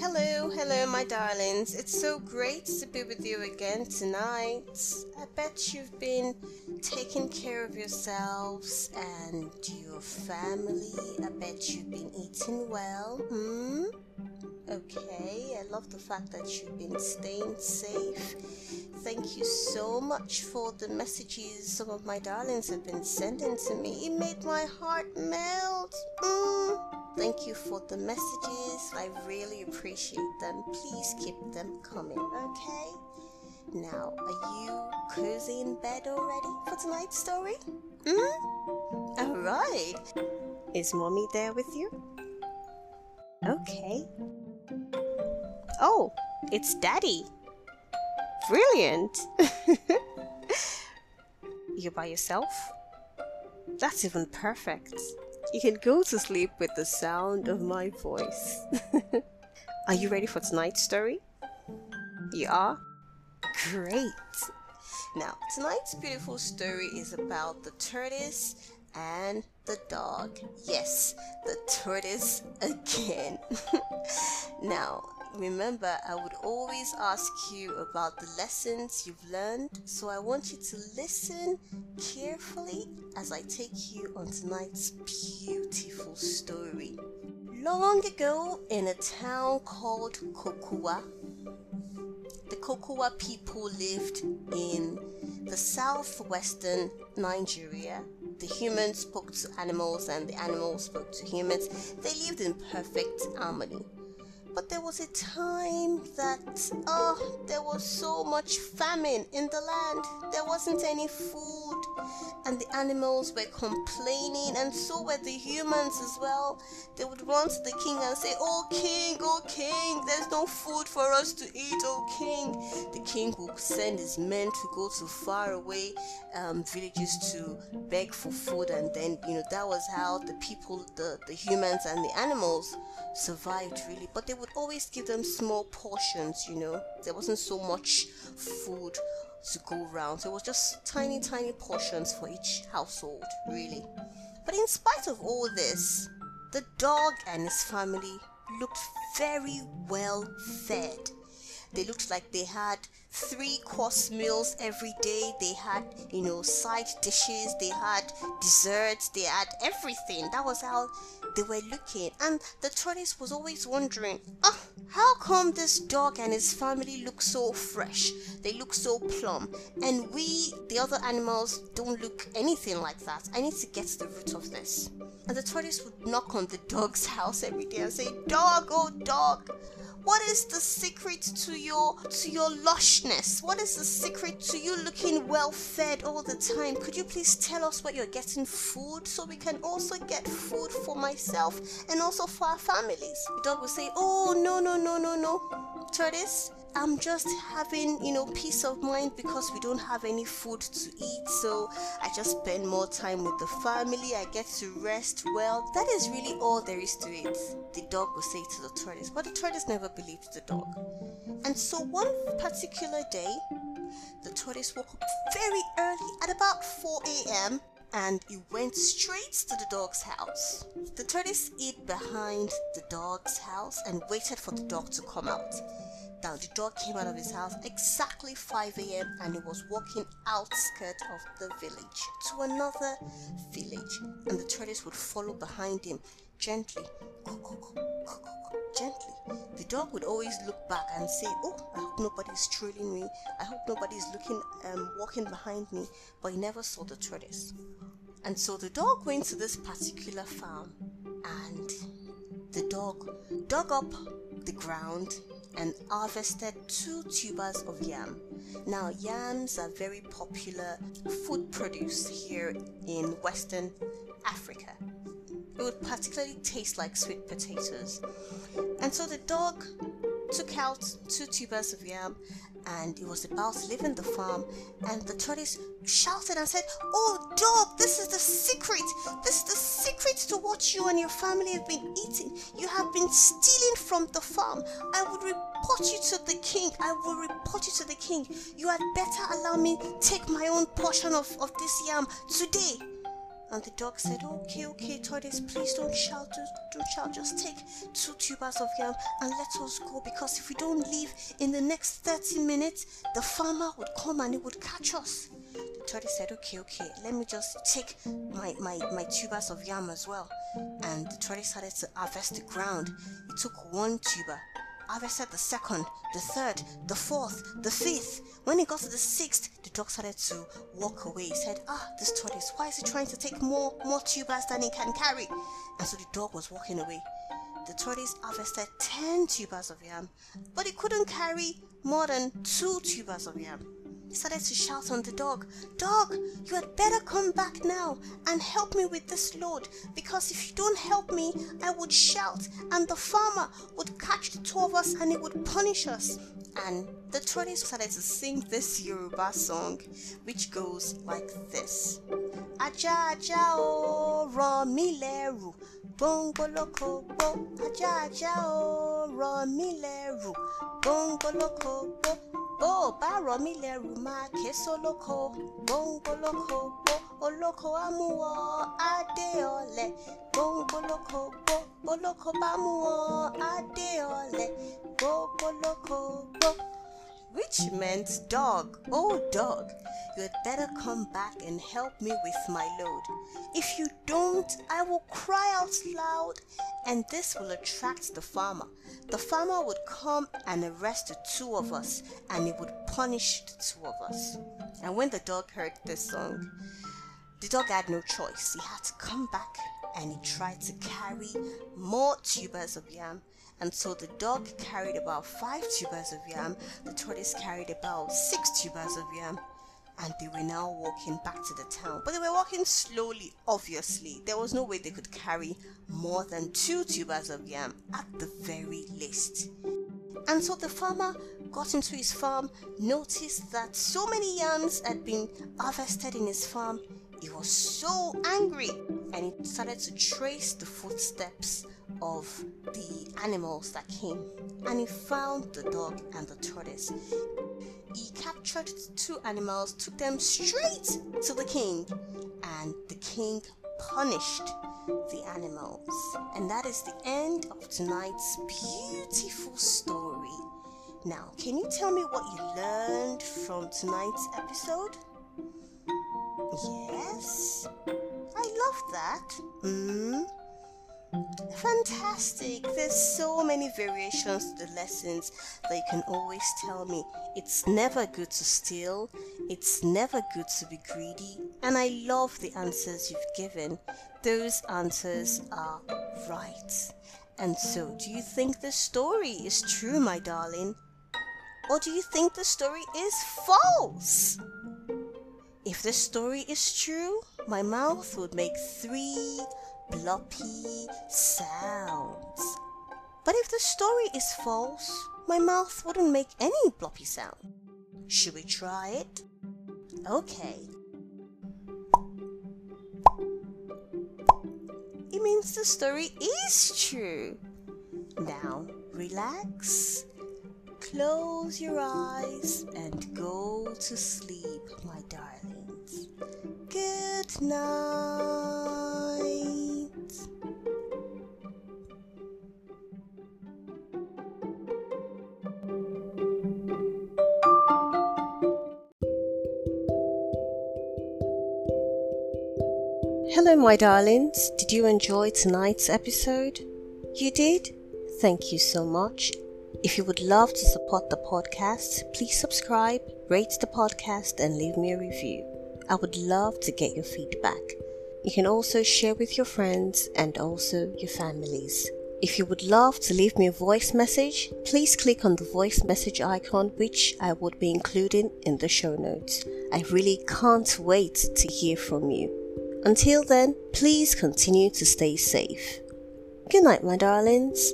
Hello, hello, my darlings. It's so great to be with you again tonight. I bet you've been taking care of yourselves and your family. I bet you've been eating well. Hmm? Okay, I love the fact that you've been staying safe. Thank you so much for the messages some of my darlings have been sending to me. It made my heart melt. Mm. Thank you for the messages. I really appreciate them. Please keep them coming, okay? Now, are you cozy in bed already for tonight's story? Hmm? Alright. Is mommy there with you? Okay. Oh, it's daddy. Brilliant. You're by yourself? That's even perfect. You can go to sleep with the sound of my voice. are you ready for tonight's story? You are? Great! Now, tonight's beautiful story is about the tortoise and the dog. Yes, the tortoise again. now, remember, I would always ask you about the lessons you've learned, so I want you to listen carefully as I take you on tonight's beautiful story. Long ago, in a town called Kokua, the Kokua people lived in the southwestern Nigeria the humans spoke to animals and the animals spoke to humans. They lived in perfect harmony. But there was a time that, oh, there was so much famine in the land. There wasn't any food, and the animals were complaining, and so were the humans as well. They would run to the king and say, Oh, king, oh, king, there's no food for us to eat, oh, king. King would send his men to go to faraway um, villages to beg for food, and then, you know, that was how the people, the, the humans, and the animals survived really. But they would always give them small portions, you know. There wasn't so much food to go around. So it was just tiny, tiny portions for each household, really. But in spite of all this, the dog and his family looked very well fed. They looked like they had three course meals every day. They had, you know, side dishes, they had desserts, they had everything. That was how they were looking. And the tortoise was always wondering, oh, how come this dog and his family look so fresh? They look so plump. And we, the other animals, don't look anything like that. I need to get to the root of this. And the tortoise would knock on the dog's house every day and say, Dog, oh dog, what is the secret to your to your lushness? What is the secret to you looking well fed all the time? Could you please tell us where you're getting food so we can also get food for myself and also for our families? The dog will say, Oh no no no no no. Tortoise, I'm just having, you know, peace of mind because we don't have any food to eat. So I just spend more time with the family. I get to rest well. That is really all there is to it. The dog will say to the tortoise, but the tortoise never believed the dog. And so one particular day, the tortoise woke up very early at about 4 a.m. and he went straight to the dog's house. The tortoise hid behind the dog's house and waited for the dog to come out. Now the dog came out of his house exactly 5 a.m. and he was walking outskirts of the village to another village, and the tortoise would follow behind him gently, gently. The dog would always look back and say, "Oh, I hope nobody's trailing me. I hope nobody's looking, um, walking behind me." But he never saw the tortoise, and so the dog went to this particular farm, and the dog dug up the ground and harvested two tubers of yam. Now, yams are very popular food produce here in Western Africa. It would particularly taste like sweet potatoes. And so the dog took out two tubers of yam and he was about in the farm. And the tortoise shouted and said oh dog this is the secret. This is the secret to what you and your family have been eating. You have been stealing from the farm. I will report you to the king. I will report you to the king. You had better allow me take my own portion of, of this yam today And the dog said, Okay, okay, tortoise, please don't shout, don't shout, just take two tubers of yam and let us go because if we don't leave in the next 30 minutes, the farmer would come and he would catch us. The tortoise said, Okay, okay, let me just take my, my, my tubers of yam as well. And the tortoise started to harvest the ground. He took one tuber harvested the second, the third, the fourth, the fifth. When he got to the sixth, the dog started to walk away. He said, Ah, this tortoise, why is he trying to take more more tubers than he can carry? And so the dog was walking away. The tortoise harvested 10 tubers of yam, but he couldn't carry more than two tubers of yam. Started to shout on the dog, Dog, you had better come back now and help me with this load because if you don't help me, I would shout and the farmer would catch the two of us and he would punish us. And the tortoise started to sing this Yoruba song, which goes like this Aja aja o ràn mí lẹ́rù, gbòǹgbòlókò gbó. Aja aja o ràn mí lẹ́rù. bó o bá rọ̀ mí lẹ́rù máa ké sólóko gbóngbólóko gbó olóko á mú wọ adé ọ̀lẹ gbóngbólóko gbó olóko bá mú wọ adé ọ̀lẹ gbógbólóko gbó. Which meant dog. Oh, dog, you had better come back and help me with my load. If you don't, I will cry out loud, and this will attract the farmer. The farmer would come and arrest the two of us, and he would punish the two of us. And when the dog heard this song, the dog had no choice. He had to come back and he tried to carry more tubers of yam and so the dog carried about five tubers of yam, the tortoise carried about six tubers of yam, and they were now walking back to the town. But they were walking slowly, obviously. There was no way they could carry more than two tubers of yam at the very least. And so the farmer got into his farm, noticed that so many yams had been harvested in his farm. He was so angry and he started to trace the footsteps of the animals that came and he found the dog and the tortoise. He captured two animals, took them straight to the king, and the king punished the animals. And that is the end of tonight's beautiful story. Now, can you tell me what you learned from tonight's episode? Yes, I love that. Mm. Fantastic! There's so many variations to the lessons that you can always tell me. It's never good to steal, it's never good to be greedy, and I love the answers you've given. Those answers are right. And so, do you think the story is true, my darling? Or do you think the story is false? If the story is true, my mouth would make three bloppy sounds. But if the story is false, my mouth wouldn't make any bloppy sound. Should we try it? Okay. It means the story is true. Now, relax, close your eyes, and go to sleep, my darlings. Night. Hello, my darlings. Did you enjoy tonight's episode? You did? Thank you so much. If you would love to support the podcast, please subscribe, rate the podcast, and leave me a review. I would love to get your feedback. You can also share with your friends and also your families. If you would love to leave me a voice message, please click on the voice message icon, which I would be including in the show notes. I really can't wait to hear from you. Until then, please continue to stay safe. Good night, my darlings.